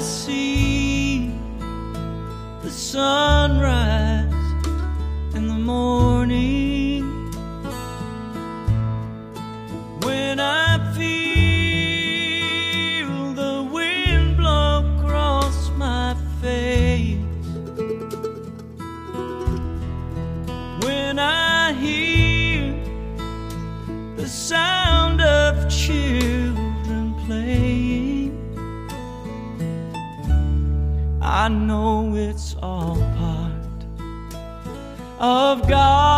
See the sunrise I know it's all part of God's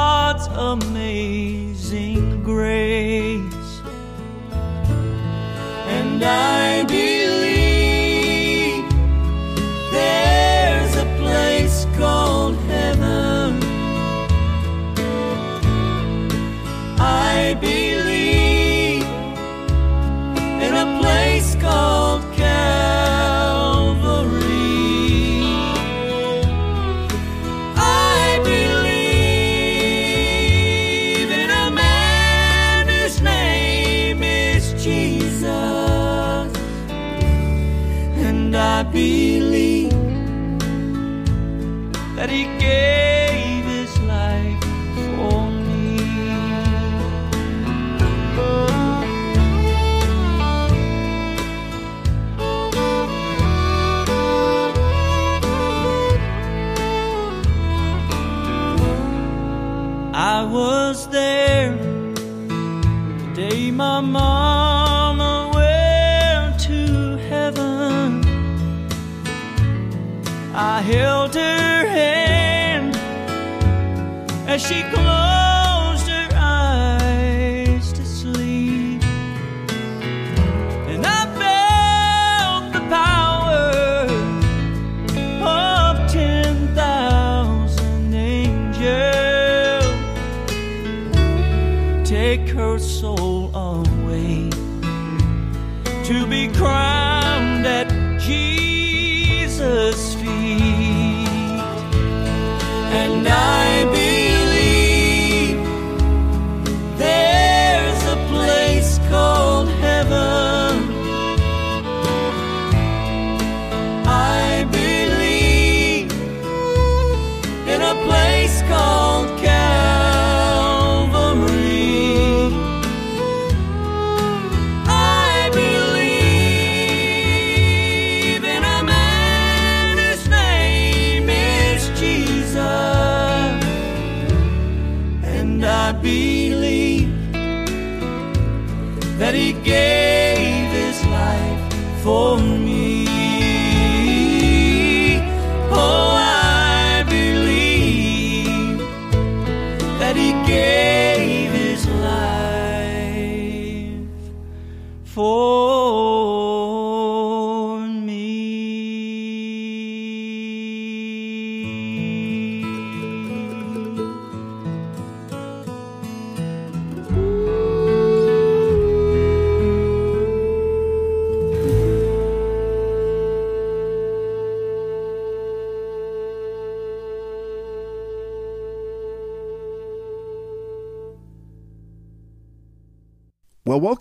gave his life for me.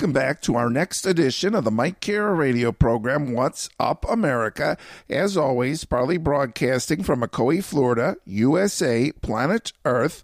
Welcome back to our next edition of the Mike Kara radio program, What's Up America. As always, proudly broadcasting from Ocoee, Florida, USA, planet Earth.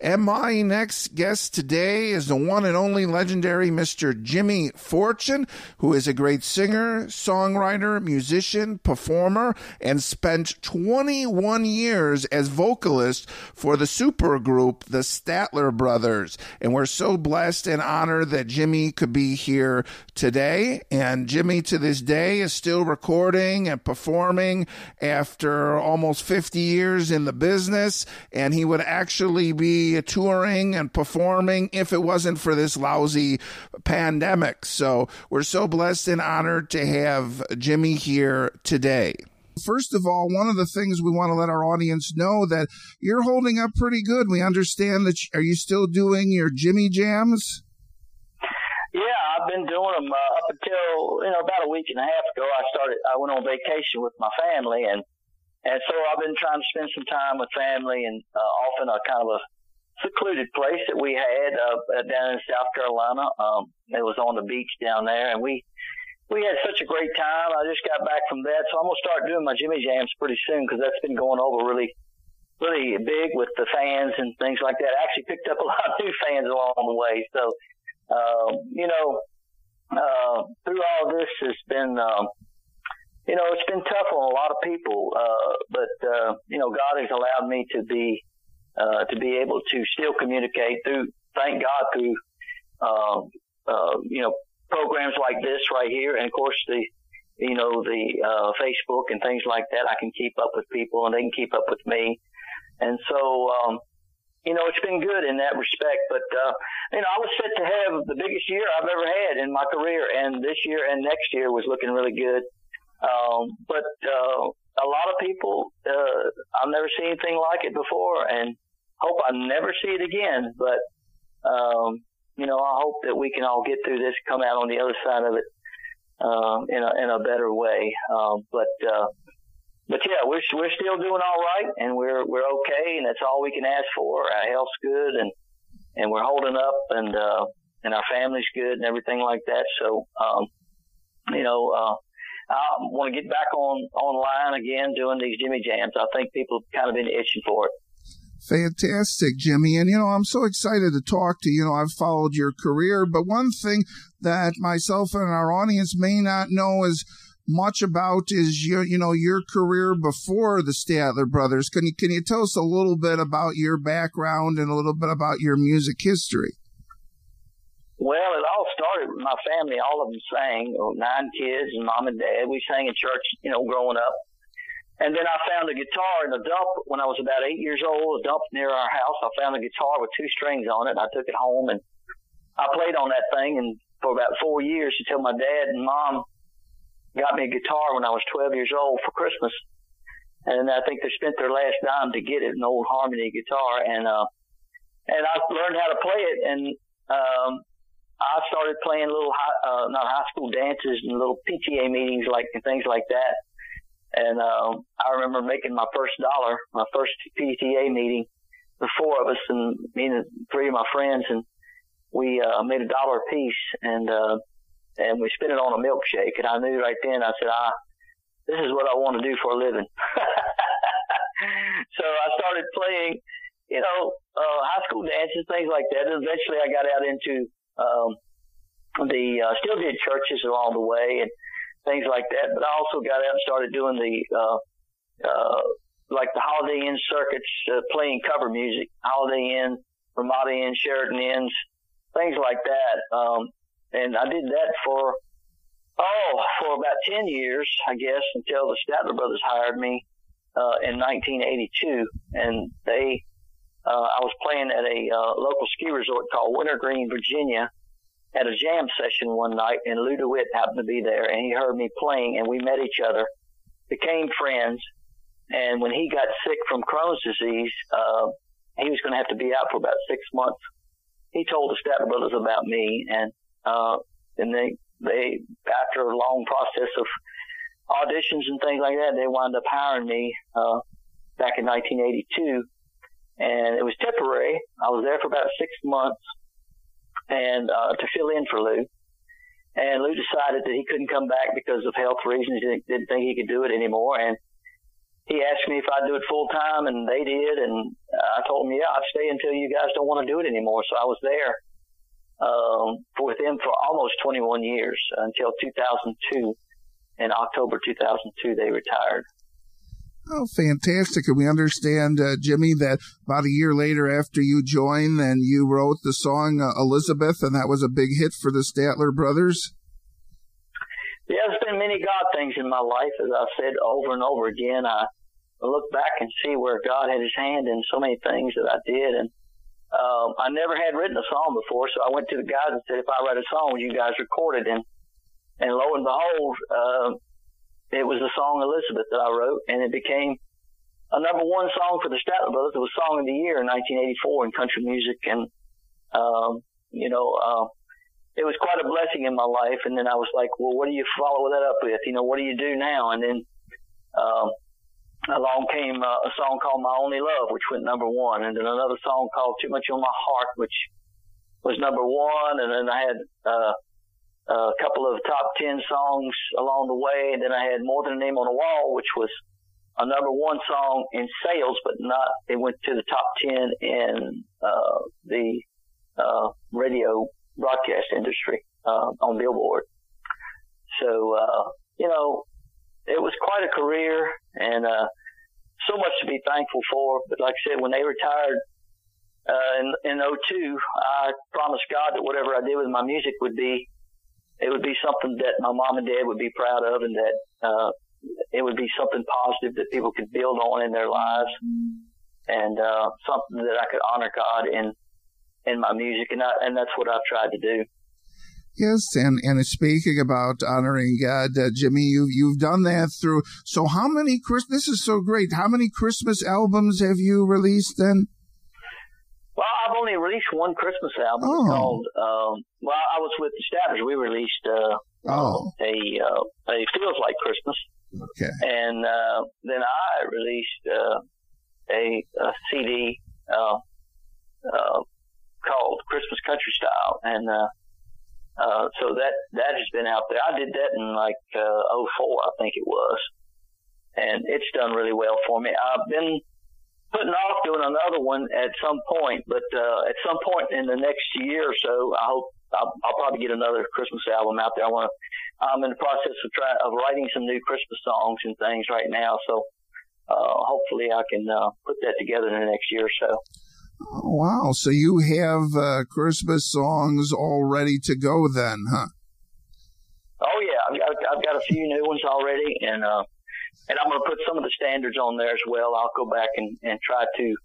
And my next guest today is the one and only legendary Mr. Jimmy Fortune, who is a great singer, songwriter, musician, performer, and spent 21 years as vocalist for the supergroup, the Statler Brothers. And we're so blessed and honored that Jimmy could be here today. And Jimmy, to this day, is still recording and performing after almost 50 years in the business. And he would actually be touring and performing if it wasn't for this lousy pandemic. So we're so blessed and honored to have Jimmy here today. First of all, one of the things we want to let our audience know that you're holding up pretty good. We understand that. You, are you still doing your Jimmy Jams? Yeah, I've been doing them uh, up until you know about a week and a half ago. I started. I went on vacation with my family, and and so I've been trying to spend some time with family, and uh, often a kind of a secluded place that we had uh, down in South Carolina. Um, it was on the beach down there, and we we had such a great time. I just got back from that, so I'm gonna start doing my Jimmy Jams pretty soon because that's been going over really, really big with the fans and things like that. I actually picked up a lot of new fans along the way. So, um, you know, uh, through all this has been, um, you know, it's been tough on a lot of people, uh, but uh, you know, God has allowed me to be uh, to be able to still communicate through, thank God, through, uh, uh, you know, programs like this right here, and of course the, you know, the uh, Facebook and things like that. I can keep up with people, and they can keep up with me, and so. Um, you know, it's been good in that respect, but, uh, you know, I was set to have the biggest year I've ever had in my career, and this year and next year was looking really good. Um, but, uh, a lot of people, uh, I've never seen anything like it before, and hope I never see it again. But, um, you know, I hope that we can all get through this, come out on the other side of it, uh, in a, in a better way. Um, but, uh, but yeah, we're, we're still doing all right and we're, we're okay. And that's all we can ask for. Our health's good and, and we're holding up and, uh, and our family's good and everything like that. So, um, you know, uh, I want to get back on online again doing these Jimmy Jams. I think people have kind of been itching for it. Fantastic, Jimmy. And, you know, I'm so excited to talk to you. Know, I've followed your career, but one thing that myself and our audience may not know is much about is your, you know, your career before the Statler brothers. Can you, can you tell us a little bit about your background and a little bit about your music history? Well, it all started with my family. All of them sang, nine kids and mom and dad. We sang in church, you know, growing up. And then I found a guitar in a dump when I was about eight years old, a dump near our house. I found a guitar with two strings on it. I took it home and I played on that thing and for about four years until my dad and mom got me a guitar when I was 12 years old for Christmas. And I think they spent their last dime to get it, an old harmony guitar. And, uh, and I learned how to play it and, um, I started playing little high, uh, not high school dances and little PTA meetings like and things like that. And um, I remember making my first dollar, my first PTA meeting, the four of us and me and three of my friends, and we uh, made a dollar a piece, and uh, and we spent it on a milkshake. And I knew right then, I said, ah, this is what I want to do for a living. so I started playing, you know, uh, high school dances, things like that. And eventually, I got out into um, the uh, still did churches along the way, and things like that. But I also got out and started doing the, uh, uh, like the Holiday Inn circuits, uh, playing cover music, Holiday Inn, Ramada Inn, Sheraton Inns, things like that. Um, and I did that for, oh, for about 10 years, I guess, until the Statler brothers hired me, uh, in 1982. And they, uh, I was playing at a, uh, local ski resort called Wintergreen, Virginia at a jam session one night, and Lew DeWitt happened to be there, and he heard me playing, and we met each other, became friends. And when he got sick from Crohn's disease, uh, he was going to have to be out for about six months. He told the Statler brothers about me, and uh, and they they after a long process of auditions and things like that, they wound up hiring me uh, back in 1982, and it was temporary. I was there for about six months, and uh, to fill in for Lew. And Lew decided that he couldn't come back because of health reasons. He didn't think he could do it anymore. And he asked me if I'd do it full time, and they did. And I told him, yeah, I'd stay until you guys don't want to do it anymore. So I was there um, with them for almost 21 years until 2002. In October 2002, they retired. Oh, fantastic. And we understand, uh, Jimmy, that about a year later after you joined, then you wrote the song uh, Elizabeth, and that was a big hit for the Statler brothers. Yeah, there's been many God things in my life, as I've said over and over again. I look back and see where God had his hand in so many things that I did. And um, I never had written a song before, so I went to the guys and said, if I write a song, you guys record it? And, and lo and behold, uh, it was the song Elizabeth that I wrote, and it became a number one song for the Statler Brothers. It was Song of the Year in 1984 in country music, and um, you know, uh, it was quite a blessing in my life. And then I was like, well, what do you follow that up with? You know, what do you do now? And then um, along came uh, a song called My Only Love, which went number one, and then another song called Too Much on My Heart, which was number one, and then I had uh, a couple of top 10 songs along the way. And then I had More Than a Name on the Wall, which was a number one song in sales, but not, it went to the top 10 in, uh, the, uh, radio broadcast industry, uh, on Billboard. So, uh, you know, it was quite a career and, uh, so much to be thankful for. But like I said, when they retired, uh, in, in 02, I promised God that whatever I did with my music would be it would be something that my mom and dad would be proud of and that uh, it would be something positive that people could build on in their lives and uh, something that I could honor God in in my music and I, and that's what I've tried to do. Yes, and and speaking about honoring God, uh, Jimmy, you you've done that through. So how many Chris? This is so great. How many Christmas albums have you released then? I've only released one Christmas album oh. called. Um, well, I was with the Statlers. We released uh, oh. a uh, a feels like Christmas. Okay. And uh, then I released uh, a, a CD uh, uh, called Christmas Country Style, and uh, uh, so that that has been out there. I did that in like uh, 04, I think it was, and it's done really well for me. I've been putting off doing another one at some point, but uh, at some point in the next year or so, I hope I'll, I'll probably get another Christmas album out there. I want to. I'm in the process of trying of writing some new Christmas songs and things right now, so uh, hopefully I can uh, put that together in the next year or so. Oh, wow! So you have uh, Christmas songs all ready to go then, huh? Oh yeah, I've got I've got a few new ones already, and uh, and I'm going to put some of the standards on there as well. I'll go back and, and try to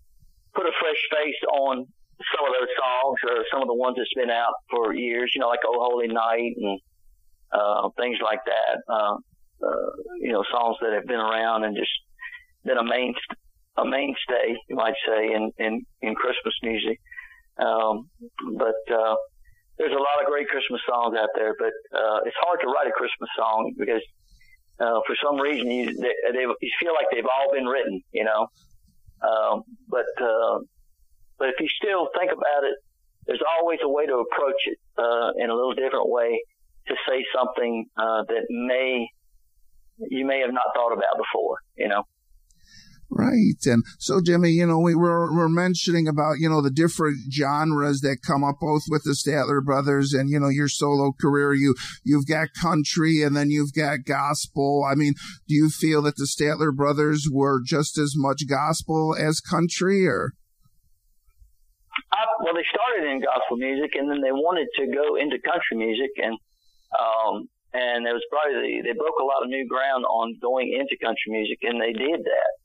put a fresh face on some of those songs or some of the ones that's been out for years, you know, like Oh Holy Night and, uh, things like that. Uh, uh, you know, songs that have been around and just been a main, a mainstay, you might say, in, in, in Christmas music. Um, but, uh, there's a lot of great Christmas songs out there, but, uh, it's hard to write a Christmas song because uh, for some reason you they, you feel like they've all been written, you know. Um, but uh, but if you still think about it, there's always a way to approach it uh, in a little different way to say something uh, that may you may have not thought about before, you know. Right. And so, Jimmy, you know, we were, we're mentioning about, you know, the different genres that come up both with the Statler brothers and, you know, your solo career. You, you've got country and then you've got gospel. I mean, do you feel that the Statler brothers were just as much gospel as country or? Uh, well, they started in gospel music and then they wanted to go into country music and, um, and it was probably the, they broke a lot of new ground on going into country music and they did that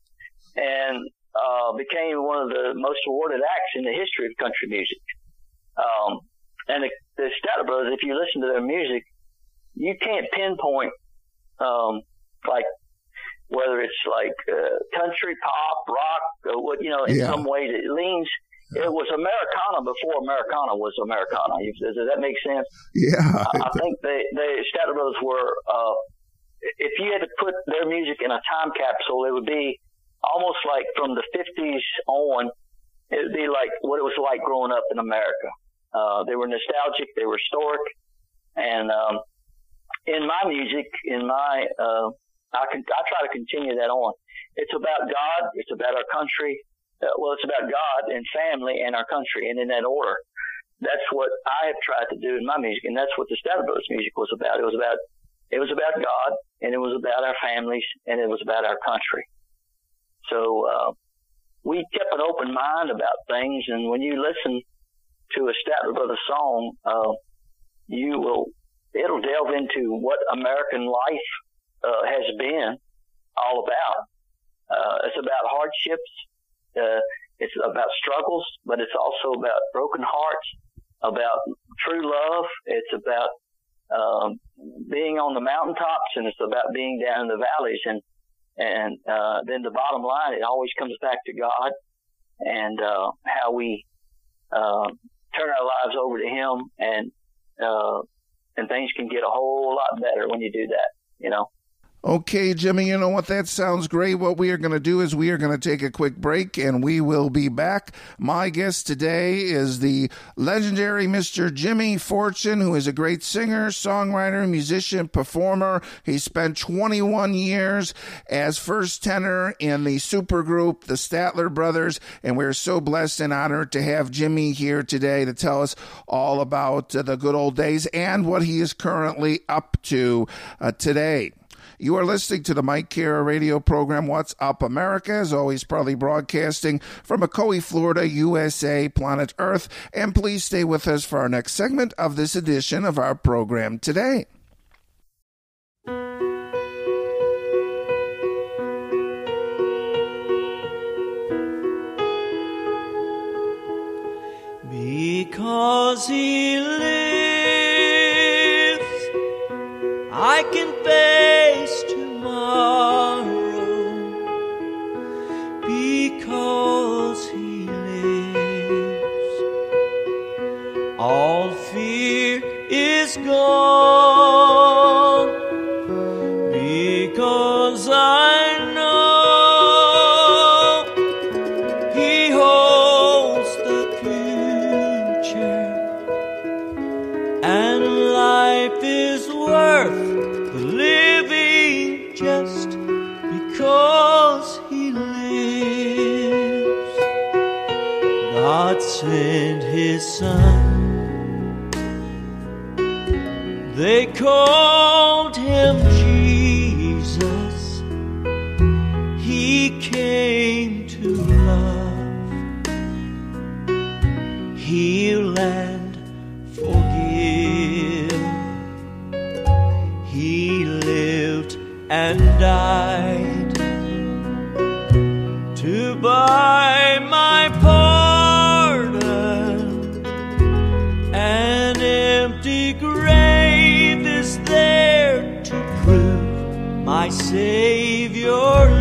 and uh, became one of the most awarded acts in the history of country music. Um, and the, the Brothers, if you listen to their music, you can't pinpoint, um, like whether it's like uh, country, pop, rock, or what you know. In yeah. some ways, it leans. It was Americana before Americana was Americana. Does that make sense? Yeah. I, I think they, the Statler Brothers were. Uh, if you had to put their music in a time capsule, it would be almost like from the 50s on, it would be like what it was like growing up in America. Uh, they were nostalgic, they were historic, and um, in my music, in my, uh, I can I try to continue that on. It's about God, it's about our country. Uh, well, it's about God and family and our country, and in that order. That's what I have tried to do in my music, and that's what the Brothers music was about. It was about it was about God, and it was about our families, and it was about our country. So uh, we kept an open mind about things, and when you listen to a Statler Brothers song, uh, you will it'll delve into what American life uh, has been all about. Uh, it's about hardships. Uh, it's about struggles, but it's also about broken hearts, about true love. It's about um, being on the mountaintops, and it's about being down in the valleys. And and uh, then the bottom line, it always comes back to God and uh, how we uh, turn our lives over to Him, and uh, and things can get a whole lot better when you do that. You know. Okay, Jimmy, you know what? That sounds great. What we are going to do is we are going to take a quick break and we will be back. My guest today is the legendary Mr. Jimmy Fortune, who is a great singer, songwriter, musician, performer. He spent 21 years as first tenor in the supergroup, the Statler Brothers, and we're so blessed and honored to have Jimmy here today to tell us all about uh, the good old days and what he is currently up to uh, today. You are listening to the Mike Kara radio program, What's Up America, as always, proudly broadcasting from Ocoee, Florida, USA, planet Earth. And please stay with us for our next segment of this edition of our program today. Because he my Savior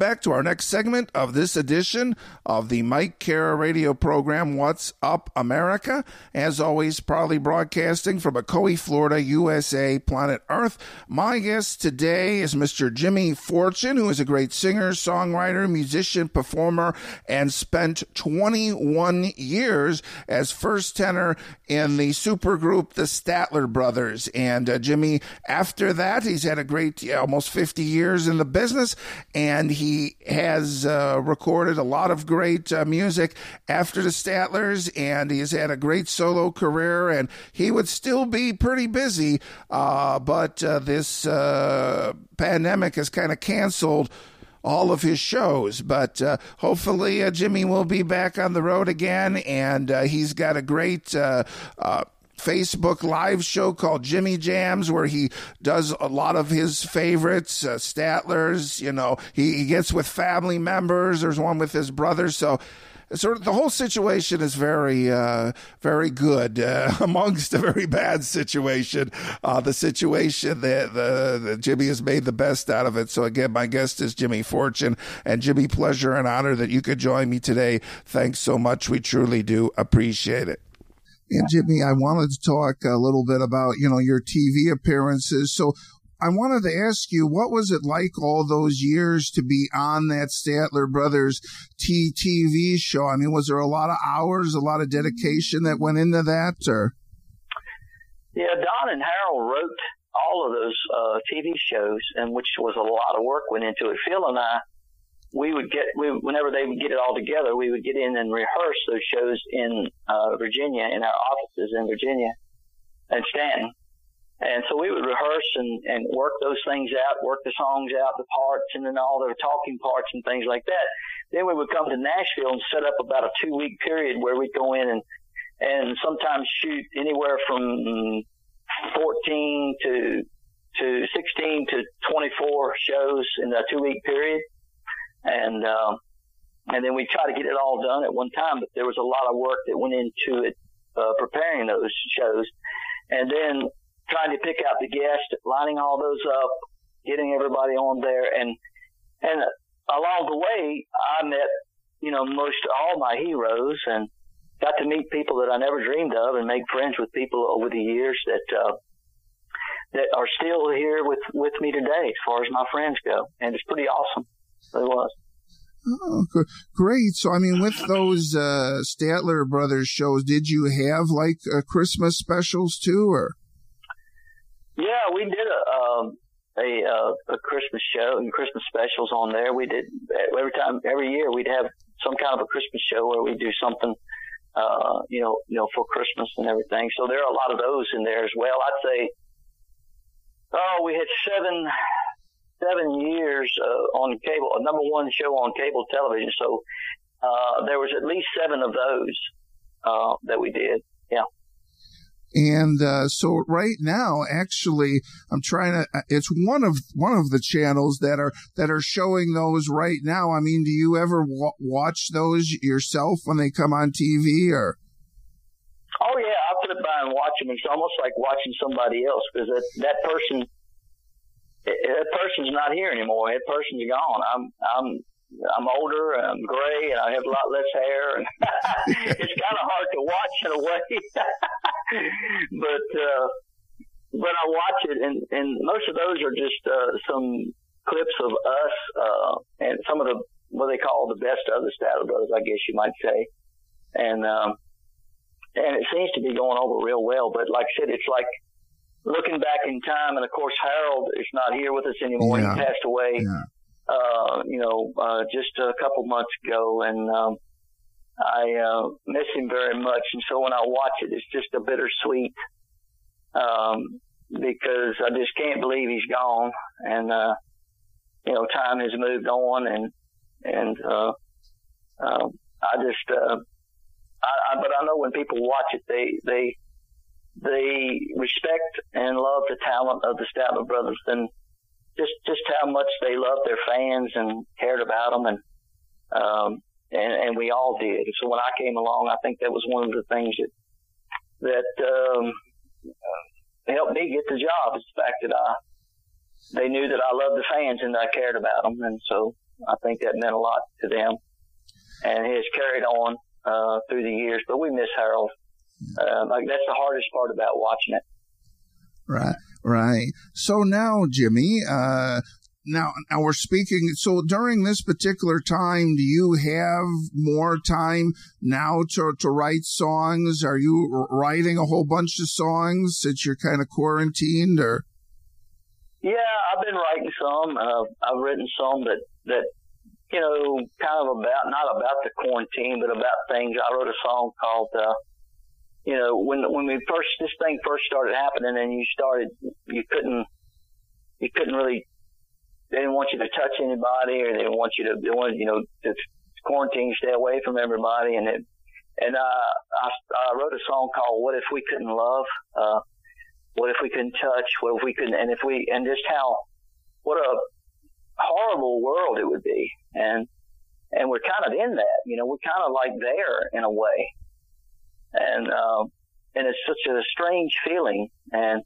Welcome to our next segment of this edition of the Mike Kara radio program, What's Up America. As always, proudly broadcasting from Ocoee, Florida, USA, planet Earth. My guest today is Mr. Jimmy Fortune, who is a great singer, songwriter, musician, performer, and spent 21 years as first tenor in the supergroup The Statler Brothers. And uh, Jimmy, after that, he's had a great, yeah, almost 50 years in the business and he has uh, recorded a lot of great uh, music after the Statlers, and he has had a great solo career, and he would still be pretty busy, uh, but uh, this uh, pandemic has kind of canceled all of his shows. But uh, hopefully, uh, Jimmy will be back on the road again, and uh, he's got a great. Facebook live show called Jimmy Jams, where he does a lot of his favorites, uh, Statler's. You know, he, he gets with family members. There's one with his brother. So, sort of the whole situation is very, uh, very good uh, amongst a very bad situation. Uh, the situation that, the, Jimmy has made the best out of it. So again, my guest is Jimmy Fortune, and Jimmy, pleasure and honor that you could join me today. Thanks so much. We truly do appreciate it. And Jimmy, I wanted to talk a little bit about, you know, your TV appearances. So I wanted to ask you, what was it like all those years to be on that Statler Brothers TTV show? I mean, was there a lot of hours, a lot of dedication that went into that or? Yeah, Don and Harold wrote all of those uh, TV shows, and which was a lot of work went into it. Phil and I we would get we whenever they would get it all together, we would get in and rehearse those shows in uh, Virginia in our offices in Virginia and Staunton. And so we would rehearse and, and work those things out, work the songs out, the parts, and then all the talking parts and things like that. Then we would come to Nashville and set up about a two week period where we'd go in and and sometimes shoot anywhere from 14 to to 16 to 24 shows in a two week period and um, and then we try to get it all done at one time. But there was a lot of work that went into it, uh, preparing those shows, and then trying to pick out the guests, lining all those up, getting everybody on there, and and along the way, I met you know most all my heroes and got to meet people that I never dreamed of, and make friends with people over the years that. Uh, that are still here with with me today, as far as my friends go, and it's pretty awesome. It was. Oh, great. So, I mean, with those uh, Statler Brothers shows, did you have like uh, Christmas specials too, or? Yeah, we did a um, a, uh, a Christmas show and Christmas specials on there. We did every time, every year, we'd have some kind of a Christmas show where we do something, uh, you know, you know, for Christmas and everything. So there are a lot of those in there as well. I'd say, oh, we had seven seven years uh, on cable, a number one show on cable television. So uh, there was at least seven of those uh, that we did. Yeah. And uh, so right now, actually, I'm trying to. Uh, it's one of one of the channels that are that are showing those right now. I mean, do you ever w- watch those yourself when they come on TV or? Oh yeah, I put it by and watch them. It's almost like watching somebody else because that that person that person's not here anymore. That person's gone. I'm I'm I'm older and I'm gray and I have a lot less hair and it's kind of hard to watch in a way. but uh, but I watch it and and most of those are just uh, some clips of us uh, and some of the what they call the best of the Statler Brothers, I guess you might say. And um, and it seems to be going over real well. But like I said, it's like looking back in time, and of course Harold is not here with us anymore. Yeah. He passed away, yeah. uh, you know, uh, just a couple months ago, and um, I uh, miss him very much. And so when I watch it, it's just a bittersweet um, because I just can't believe he's gone, and uh, you know, time has moved on, and and uh, uh, I just. Uh, I, I, but I know when people watch it, they they they respect and love the talent of the Statler brothers and just just how much they loved their fans and cared about them and um and and we all did. So when I came along, I think that was one of the things that that um, helped me get the job. Is the fact that I they knew that I loved the fans and I cared about them, and so I think that meant a lot to them. And he has carried on uh, through the years, but we miss Harold. Uh, like that's the hardest part about watching it. Right, right. So now, Jimmy, uh, now, now we're speaking. So during this particular time, do you have more time now to, to write songs? Are you writing a whole bunch of songs since you're kind of quarantined or? Yeah, I've been writing some. Uh, I've written some that, that, you know, kind of about, not about the quarantine, but about things. I wrote a song called, uh, you know, when, when we first, this thing first started happening and you started, you couldn't, you couldn't really they didn't want you to touch anybody or they didn't want you to they wanted you know to quarantine stay away from everybody and it and uh I, I wrote a song called what if we couldn't love? Uh what if we couldn't touch? What if we couldn't and if we and just how what a horrible world it would be. And and we're kind of in that you know we're kind of like there in a way and um and it's such a strange feeling and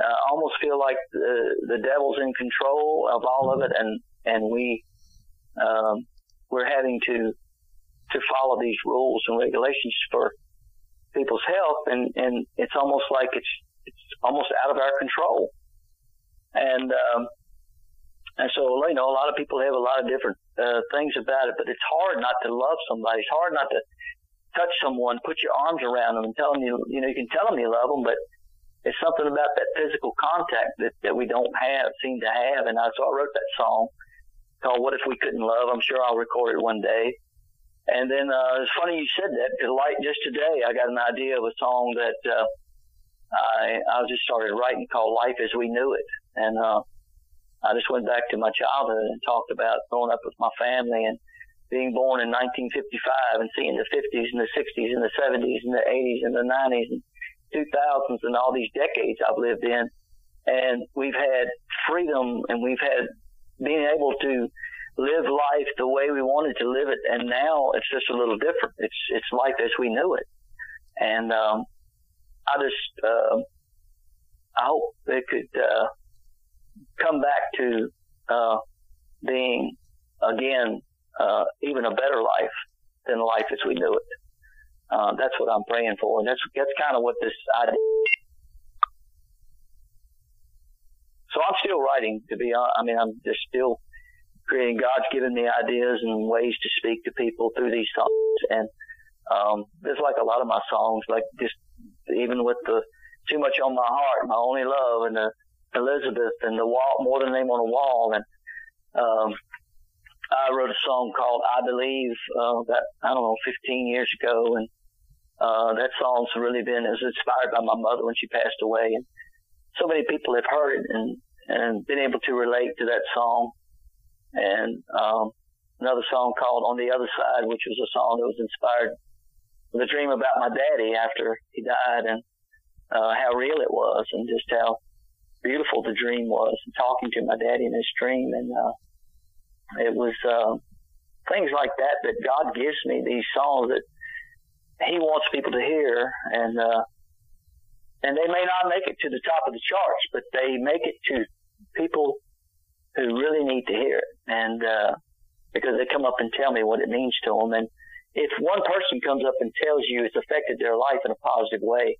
uh, almost feel like the the devil's in control of all of it, and and we um, we're having to to follow these rules and regulations for people's health, and and it's almost like it's it's almost out of our control, and um, and so you know a lot of people have a lot of different uh, things about it, but it's hard not to love somebody. It's hard not to touch someone, put your arms around them, and tell them you you know you can tell them you love them, but it's something about that physical contact that, that we don't have, seem to have. And I, so I wrote that song called What If We Couldn't Love? I'm sure I'll record it one day. And then, uh, it's funny you said that because like just today, I got an idea of a song that, uh, I, I just started writing called Life as We Knew It. And, uh, I just went back to my childhood and talked about growing up with my family and being born in 1955 and seeing the 50s and the 60s and the 70s and the 80s and the 90s and 2000s and all these decades I've lived in. And we've had freedom and we've had being able to live life the way we wanted to live it. And now it's just a little different. It's, it's life as we knew it. And, um, I just, uh, I hope it could, uh, come back to, uh, being again, uh, even a better life than life as we knew it. Uh, that's what I'm praying for, and that's that's kind of what this idea. So I'm still writing. To be honest, I mean, I'm just still creating. God's given me ideas and ways to speak to people through these songs, and um, there's like a lot of my songs, like just even with the too much on my heart, my only love, and the Elizabeth, and the wall, more than name on a wall, and um, I wrote a song called I Believe uh, about I don't know 15 years ago, and uh, that song's really been is inspired by my mother when she passed away, and so many people have heard it and and been able to relate to that song. And um, another song called "On the Other Side," which was a song that was inspired with a dream about my daddy after he died, and uh, how real it was, and just how beautiful the dream was, and talking to my daddy in his dream, and uh, it was uh, things like that that God gives me these songs that he wants people to hear, and uh, and they may not make it to the top of the charts, but they make it to people who really need to hear it, and uh, because they come up and tell me what it means to them, and if one person comes up and tells you it's affected their life in a positive way,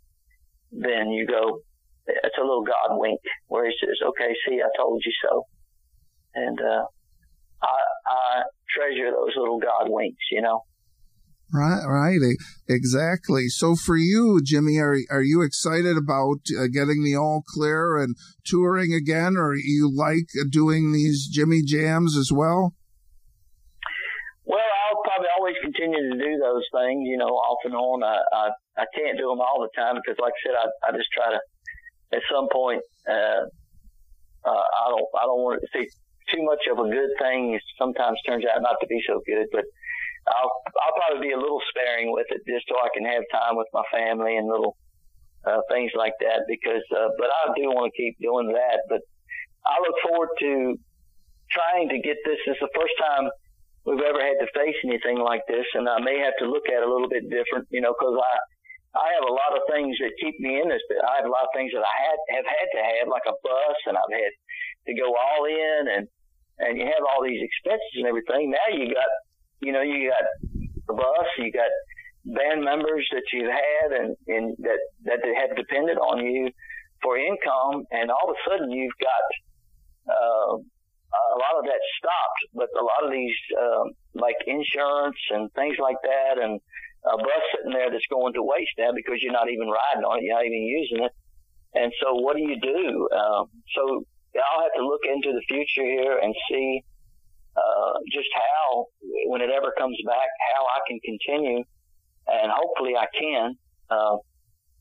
then you go, it's a little God wink where he says, okay, see, I told you so. And, uh, I, I treasure those little God winks, you know. Right, right, exactly. So for you, Jimmy, are are you excited about uh, getting the all clear and touring again, or you like doing these Jimmy jams as well? Well, I'll probably always continue to do those things, you know, off and on. I I, I can't do them all the time because, like I said, I I just try to at some point. Uh, uh, I don't I don't want to see too much of a good thing. Sometimes turns out not to be so good, but I'll I'll probably be a little sparing with it just so I can have time with my family and little uh, things like that. Because, uh, but I do want to keep doing that. But I look forward to trying to get this. This is the first time we've ever had to face anything like this, and I may have to look at it a little bit different, you know, because I I have a lot of things that keep me in this. I have a lot of things that I had have had to have, like a bus, and I've had to go all in and and you have all these expenses and everything. Now you got you know you got the bus, you got band members that you've had and, and that that have depended on you for income, and all of a sudden you've got uh, a lot of that stopped. But a lot of these um, like insurance and things like that, and a bus sitting there that's going to waste now because you're not even riding on it, you're not even using it. And so, what do you do? Um, so I'll have to look into the future here and see uh, just how, when it ever comes back, how I can continue and hopefully I can. Uh,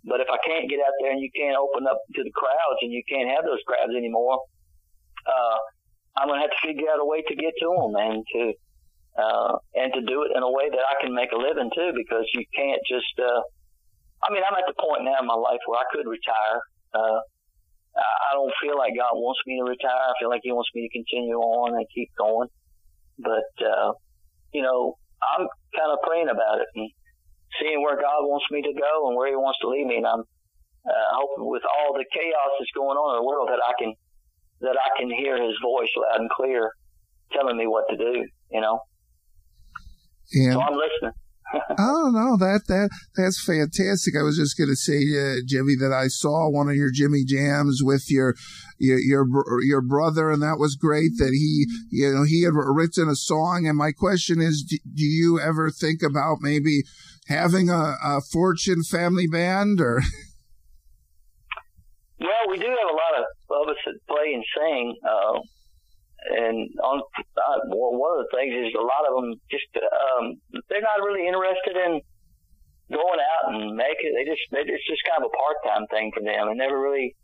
but if I can't get out there and you can't open up to the crowds and you can't have those crowds anymore, uh, I'm to have to figure out a way to get to them and to, uh, and to do it in a way that I can make a living too, because you can't just, uh, I mean, I'm at the point now in my life where I could retire. Uh, I don't feel like God wants me to retire. I feel like He wants me to continue on and keep going. But, uh, you know, I'm kind of praying about it and seeing where God wants me to go and where He wants to lead me. And I'm uh, hoping with all the chaos that's going on in the world that I can that I can hear His voice loud and clear, telling me what to do. You know. And so I'm listening. oh no, that that that's fantastic. I was just going to say, uh, Jimmy, that I saw one of your Jimmy jams with your your your your brother, and that was great. That he, you know, he had written a song. And my question is, do, do you ever think about maybe having a, a Fortune family band or? Well, we do have a lot of, of us that play and sing. Uh, and on uh, one of the things is a lot of them just um, they're not really interested in going out and making. It. They just they, it's just kind of a part time thing for them, and never really.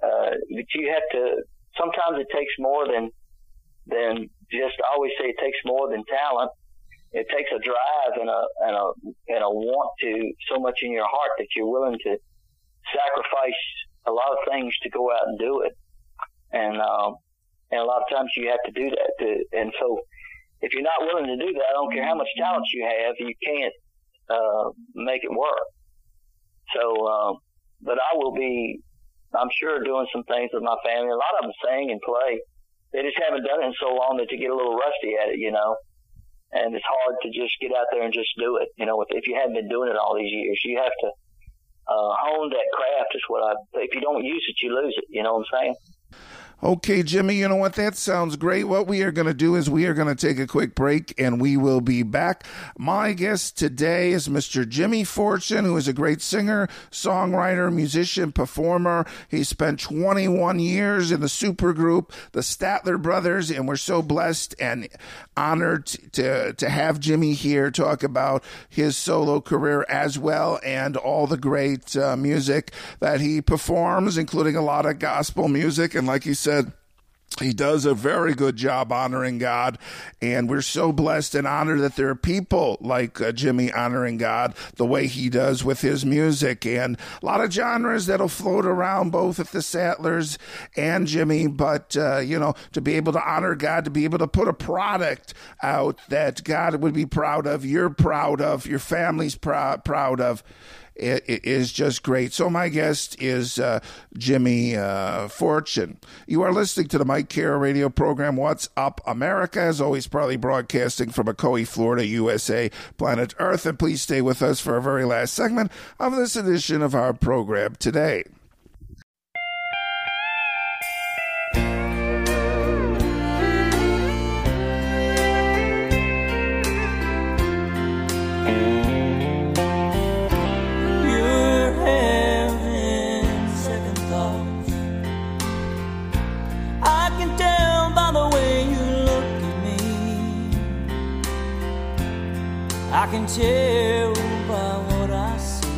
Uh, but you have to. Sometimes it takes more than than just. I always say it takes more than talent it takes a drive and a and a and a want to so much in your heart that you're willing to sacrifice a lot of things to go out and do it. And um, and a lot of times you have to do that. To, and so if you're not willing to do that, I don't care how much talent you have, you can't uh, make it work. So, um, but I will be, I'm sure, doing some things with my family. A lot of them sing and play. They just haven't done it in so long that you get a little rusty at it, you know and it's hard to just get out there and just do it. You know, if, if you haven't been doing it all these years, you have to uh, hone that craft. Is what I. If you don't use it, you lose it. You know what I'm saying? Okay, Jimmy, you know what? That sounds great. What we are going to do is we are going to take a quick break and we will be back. My guest today is Mr. Jimmy Fortune, who is a great singer, songwriter, musician, performer. He spent 21 years in the supergroup, the Statler Brothers, and we're so blessed and honored to, to have Jimmy here talk about his solo career as well and all the great uh, music that he performs, including a lot of gospel music. And like you said, he does a very good job honoring God, and we're so blessed and honored that there are people like uh, Jimmy honoring God the way he does with his music, and a lot of genres that'll float around both at the Statler's and Jimmy. But uh, you know, to be able to honor God, to be able to put a product out that God would be proud of, you're proud of, your family's proud proud of it, it is just great. So my guest is uh, Jimmy uh, Fortune. You are listening to the Mike Kara radio program, What's Up America, as always, probably broadcasting from Ocoee, Florida, USA, planet Earth. And please stay with us for our very last segment of this edition of our program today. Can tell by what I see.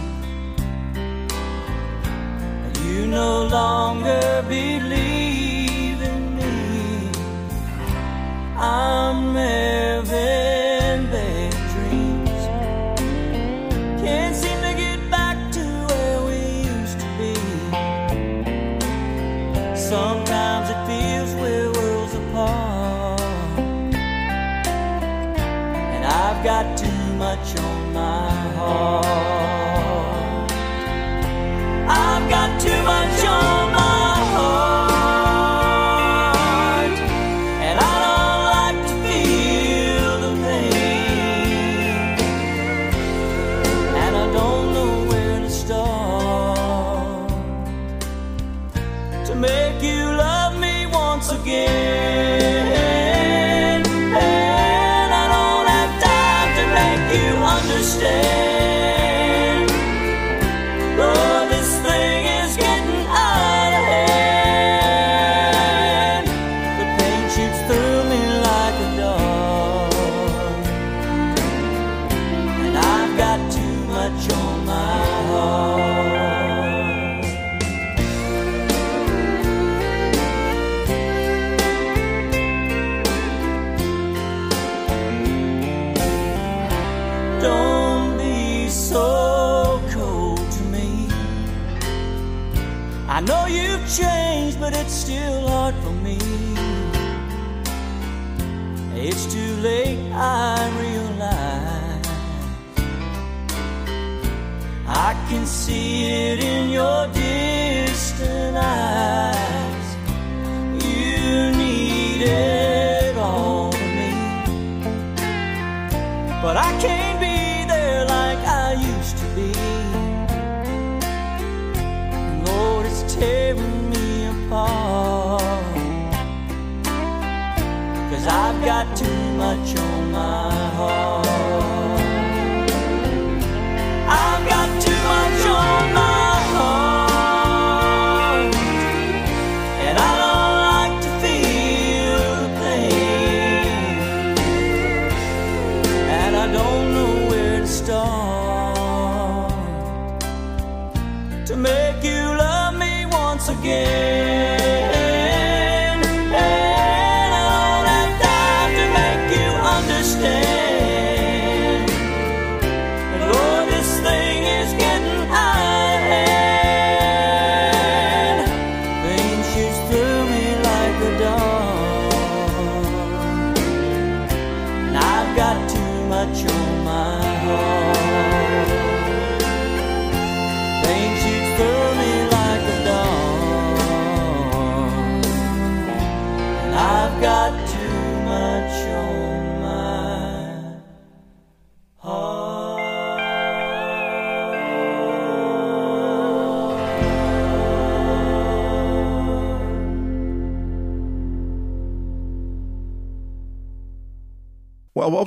You no longer believe I know you've changed, but it's still hard for me. It's too late, I realize. I can see it in your distant eyes. You need it all of me, but I can't got too much on my heart. On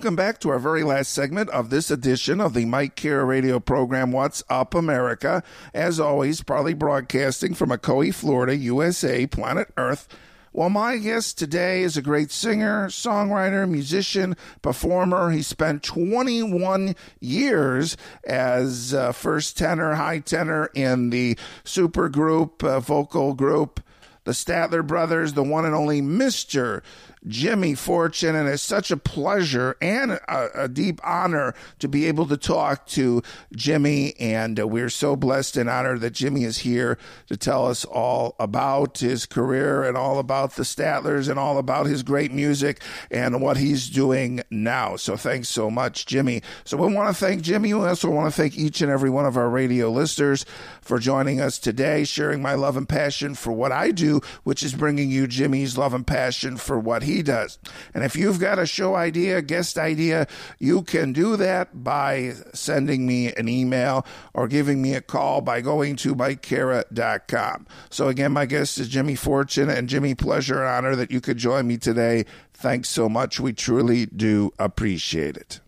welcome back to our very last segment of this edition of the Mike Kara radio program, What's Up America. As always, proudly broadcasting from Ocoee, Florida, USA, planet Earth. Well, my guest today is a great singer, songwriter, musician, performer. He spent 21 years as uh, first tenor, high tenor in the super group, uh, vocal group, the Statler Brothers, the one and only Mr. Jimmy Fortune, and it's such a pleasure and a, a deep honor to be able to talk to Jimmy. And uh, we're so blessed and honored that Jimmy is here to tell us all about his career and all about the Statlers and all about his great music and what he's doing now. So thanks so much, Jimmy. So we want to thank Jimmy. We also want to thank each and every one of our radio listeners for joining us today, sharing my love and passion for what I do, which is bringing you Jimmy's love and passion for what he does. And if you've got a show idea, guest idea, you can do that by sending me an email or giving me a call by going to MikeKara.com. So again, my guest is Jimmy Fortune and Jimmy, pleasure and honor that you could join me today. Thanks so much. We truly do appreciate it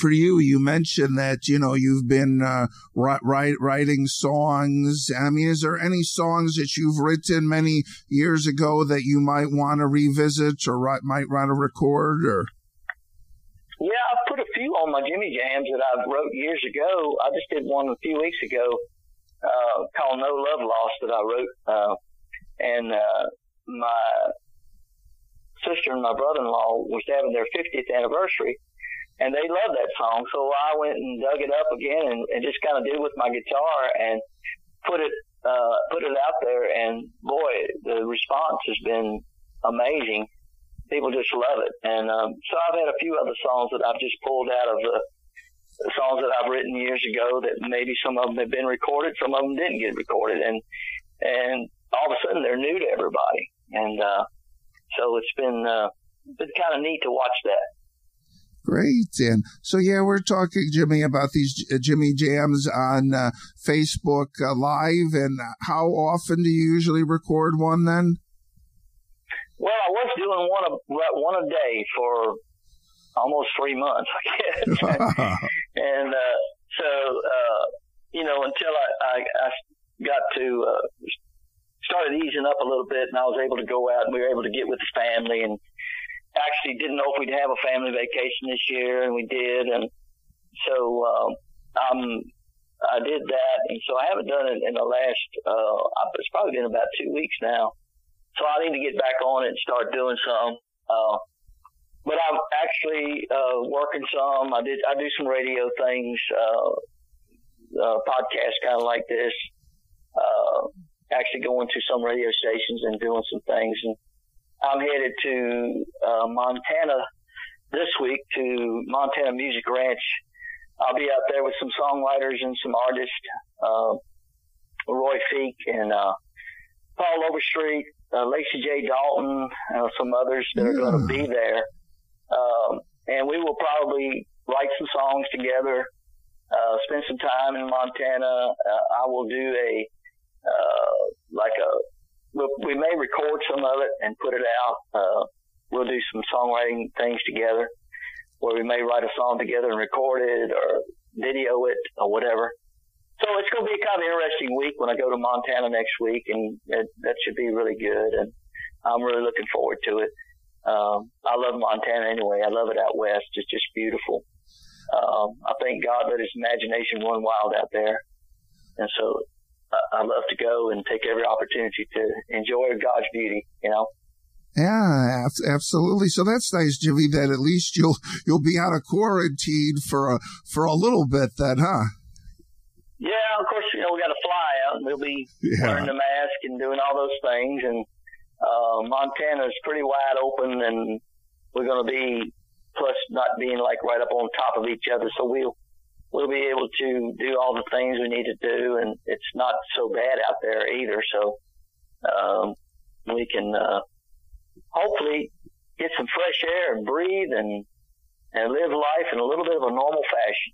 for you, you mentioned that you know you've been uh, write, writing songs. I mean, is there any songs that you've written many years ago that you might want to revisit or write, might want to record? Or yeah, I put a few on my Jimmy Jams that I wrote years ago. I just did one a few weeks ago uh, called "No Love Lost" that I wrote, uh, and uh, my sister and my brother-in-law was having their 50th anniversary and they loved that song. So I went and dug it up again and, and just kind of did with my guitar and put it uh, put it out there. And boy, the response has been amazing. People just love it. And um, so I've had a few other songs that I've just pulled out of the, songs that I've written years ago that maybe some of them have been recorded, some of them didn't get recorded, and and all of a sudden they're new to everybody. And uh, so it's been uh, been kind of neat to watch that. Great. And so, yeah, we're talking, Jimmy, about these uh, Jimmy Jams on uh, Facebook uh, Live. And how often do you usually record one then? Well, I was doing one a, one a day for almost three months, I guess. and uh, so, uh, you know, until I, I, I got to, uh, started easing up a little bit and I was able to go out and we were able to get with the family and actually didn't know if we'd have a family vacation this year, and we did. And so um, um, I did that, and so I haven't done it in the last. Uh, it's probably been about two weeks now. So I need to get back on it and start doing some. Uh, but I'm actually uh, working some. I did. I do some radio things, uh, uh, podcast kind of like this, uh, actually going to some radio stations and doing some things. And I'm headed to uh, Montana this week to Montana Music Ranch. I'll be out there with some songwriters and some artists, uh, Rory Feek and uh, Paul Overstreet, uh, Lacy J. Dalton, uh, some others that are going to be there. Um, and we will probably write some songs together, uh, spend some time in Montana. Uh, I will do a, uh, like a, we may record some of it and put it out. Uh, we'll do some songwriting things together where we may write a song together and record it or video it or whatever. So it's going to be a kind of interesting week when I go to Montana next week, and it, that should be really good. And I'm really looking forward to it. Um, I love Montana anyway. I love it out west. It's just beautiful. Um, I thank God that His imagination run wild out there, and so I, love to go and take every opportunity to enjoy God's beauty. You know. Yeah, absolutely. So that's nice, Jimmy. That at least you'll you'll be out of quarantine for a for a little bit, then, huh? Yeah, of course. You know, we got to fly out, and we'll be yeah. wearing the mask and doing all those things. And uh, Montana is pretty wide open, and we're going to be plus not being like right up on top of each other. So we'll we'll be able to do all the things we need to do, and it's not so bad out there either. So um, we can. Uh, hopefully get some fresh air and breathe and and live life in a little bit of a normal fashion.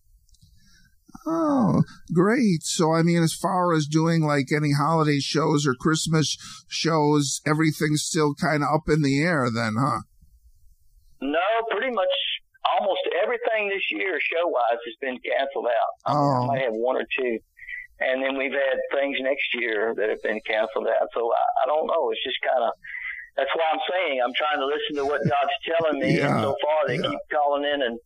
Oh, great. So, I mean, as far as doing like any holiday shows or Christmas shows, everything's still kind of up in the air then, huh? No, pretty much almost everything this year show wise has been canceled out. I, oh. I might have one or two. And then we've had things next year that have been canceled out. So I, I don't know. It's just kind of that's why I'm saying I'm trying to listen to what God's telling me. Yeah, and so far, they yeah. keep calling in and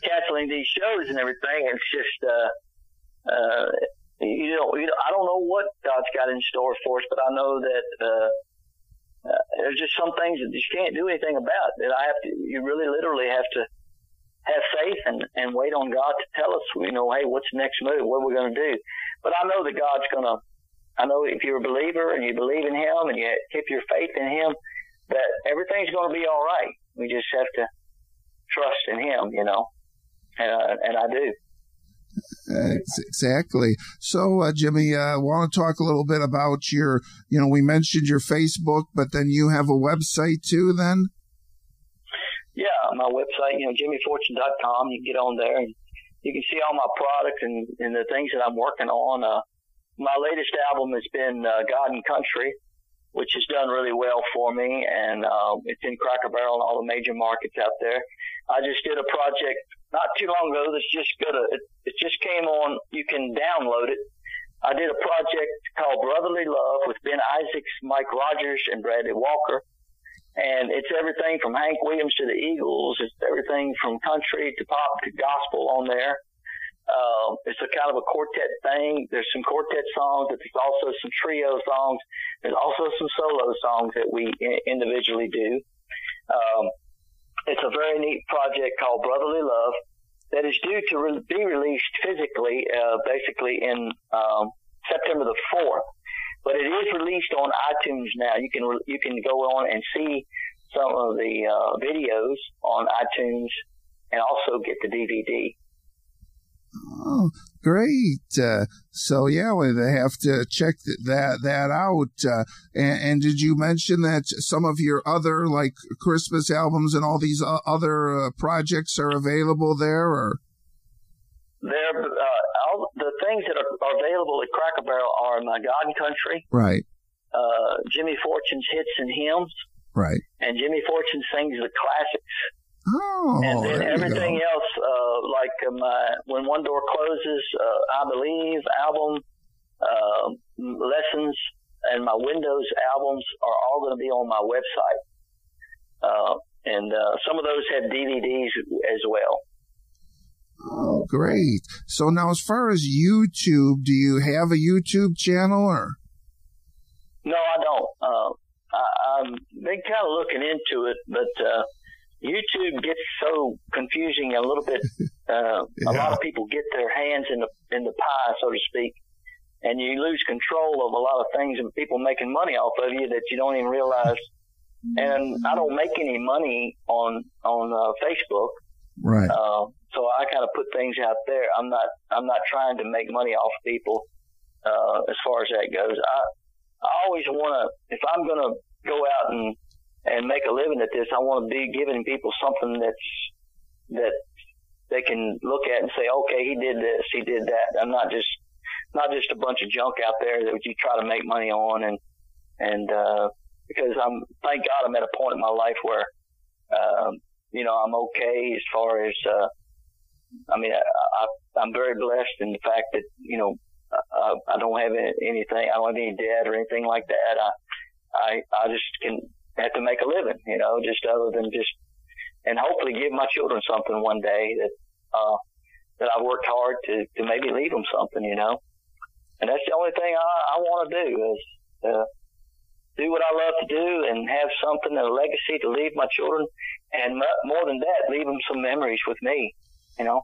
canceling these shows and everything. It's just, uh, uh, you know, you know, I don't know what God's got in store for us, but I know that, uh, uh, there's just some things that you can't do anything about. That I have to, you really literally have to have faith and, and wait on God to tell us, you know, hey, what's the next move? What are we going to do? But I know that God's going to I know if you're a believer and you believe in Him and you keep your faith in Him, that everything's going to be all right. We just have to trust in Him, you know, and, uh, and I do. exactly. So, uh, Jimmy, I uh, want to talk a little bit about your, you know, we mentioned your Facebook, but then you have a website too, then? Yeah, my website, you know, jimmyfortune.com. You can get on there and you can see all my products and, and the things that I'm working on. Uh, my latest album has been uh, God and Country, which has done really well for me, and uh, it's in Cracker Barrel and all the major markets out there. I just did a project not too long ago that's just gonna it, it just came on. You can download it. I did a project called Brotherly Love with Ben Isaacs, Mike Rogers, and Bradley Walker. And it's everything from Hank Williams to the Eagles. It's everything from country to pop to gospel on there. Um, it's a kind of a quartet thing. There's some quartet songs, but there's also some trio songs. There's also some solo songs that we individually do. Um, it's a very neat project called Brotherly Love that is due to re- be released physically, uh, basically in um, September the 4th. But it is released on iTunes now. You can you can go on and see some of the uh, videos on iTunes and also get the DVD. Oh, great! Uh, so yeah, we have to check that that out. Uh, and, and, did you mention that some of your other like Christmas albums and all these other uh, projects are available there? Or there, uh, all the things that are, are, available at Cracker Barrel are My God and Country, right? Uh, Jimmy Fortune's hits and hymns, right? And Jimmy Fortune sings the classics. Oh, and then everything else, uh, like uh, my when one door closes, uh, I believe album, uh, lessons, and my Windows albums are all going to be on my website. Uh, and uh, some of those have DVDs as well. Oh, great! So now, as far as YouTube, do you have a YouTube channel or? No, I don't. Uh, I, I've been kind of looking into it, but uh, YouTube gets so confusing a little bit. Uh, yeah. A lot of people get their hands in the in the pie, so to speak, and you lose control of a lot of things and people making money off of you that you don't even realize. And I don't make any money on on uh, Facebook, Right. uh, so I kind of put things out there. I'm not I'm not trying to make money off people uh, as far as that goes. I I always want to if I'm going to go out and and make a living at this, I want to be giving people something that's that they can look at and say, okay, he did this, he did that. I'm not just not just a bunch of junk out there that you try to make money on and and uh, because I'm thank God I'm at a point in my life where um, you know I'm okay as far as uh, I mean I, I I'm very blessed in the fact that you know I, I don't have any- anything I don't have any debt or anything like that I I I just can have to make a living you know just other than just and hopefully give my children something one day that uh that I've worked hard to to maybe leave them something you know and that's the only thing I, I want to do is uh, do what I love to do and have something, a legacy to leave my children, and mo- more than that, leave them some memories with me. You know.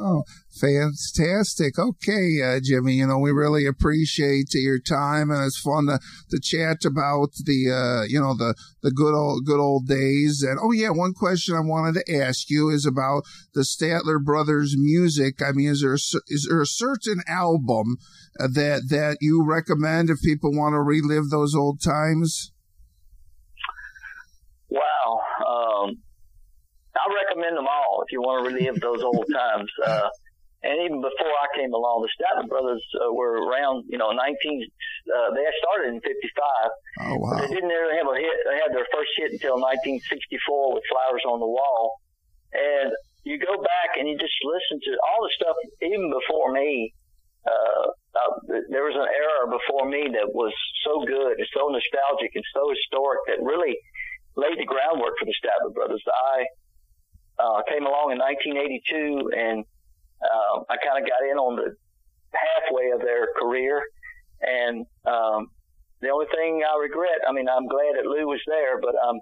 Oh, fantastic. Okay, uh, Jimmy, you know, we really appreciate your time and it's fun to, to chat about the, uh, you know, the, the good old, good old days. And, oh yeah, one question I wanted to ask you is about the Statler Brothers music. I mean, is there, a, is there a certain album uh, that, that you recommend if people want to relive those old times? Wow. Um, I recommend them all if you want to relive those old times. Uh, and even before I came along, the Statler Brothers uh, were around, you know, 19, uh, they had started in 55. Oh, wow. They didn't really have a hit. They had their first hit until 1964 with Flowers on the Wall. And you go back and you just listen to all the stuff, even before me. Uh, uh, there was an era before me that was so good and so nostalgic and so historic that really laid the groundwork for the Statler Brothers. I uh, came along in 1982 and uh, I kind of got in on the halfway of their career. And um, the only thing I regret, I mean, I'm glad that Lew was there, but um,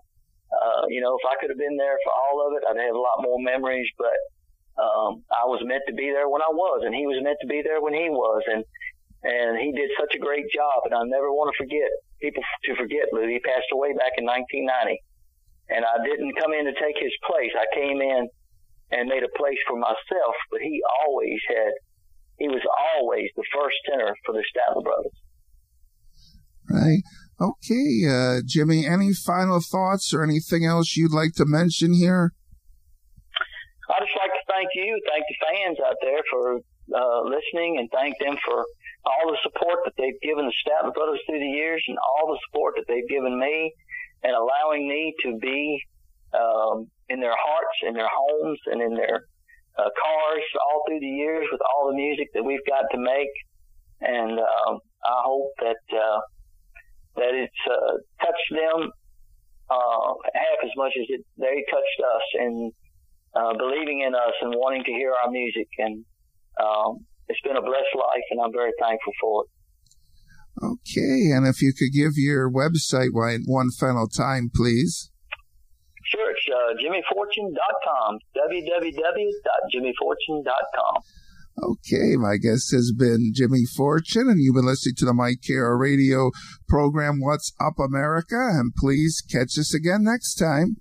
uh, you know, if I could have been there for all of it, I'd have a lot more memories. But um, I was meant to be there when I was, and he was meant to be there when he was, and and he did such a great job. And I never want to forget people to forget Lew. He passed away back in 1990, and I didn't come in to take his place. I came in and made a place for myself, but he always had. He was always the first tenor for the Statler Brothers. Right. Okay, uh, Jimmy, any final thoughts or anything else you'd like to mention here? I'd just like to thank you, thank the fans out there for uh, listening, and thank them for all the support that they've given the Statler Brothers through the years, and all the support that they've given me, and allowing me to be um, in their hearts, in their homes, and in their uh, cars all through the years with all the music that we've got to make. And um, I hope that uh, that it's uh, touched them uh, half as much as it, they touched us, in uh, believing in us and wanting to hear our music. And um, it's been a blessed life, and I'm very thankful for it. Okay, and if you could give your website one one final time, please. Sure, it's uh, jimmyfortune.com, www.jimmyfortune.com. Okay, my guest has been Jimmy Fortune, and you've been listening to the Mike Kara radio program, What's Up America, and please catch us again next time.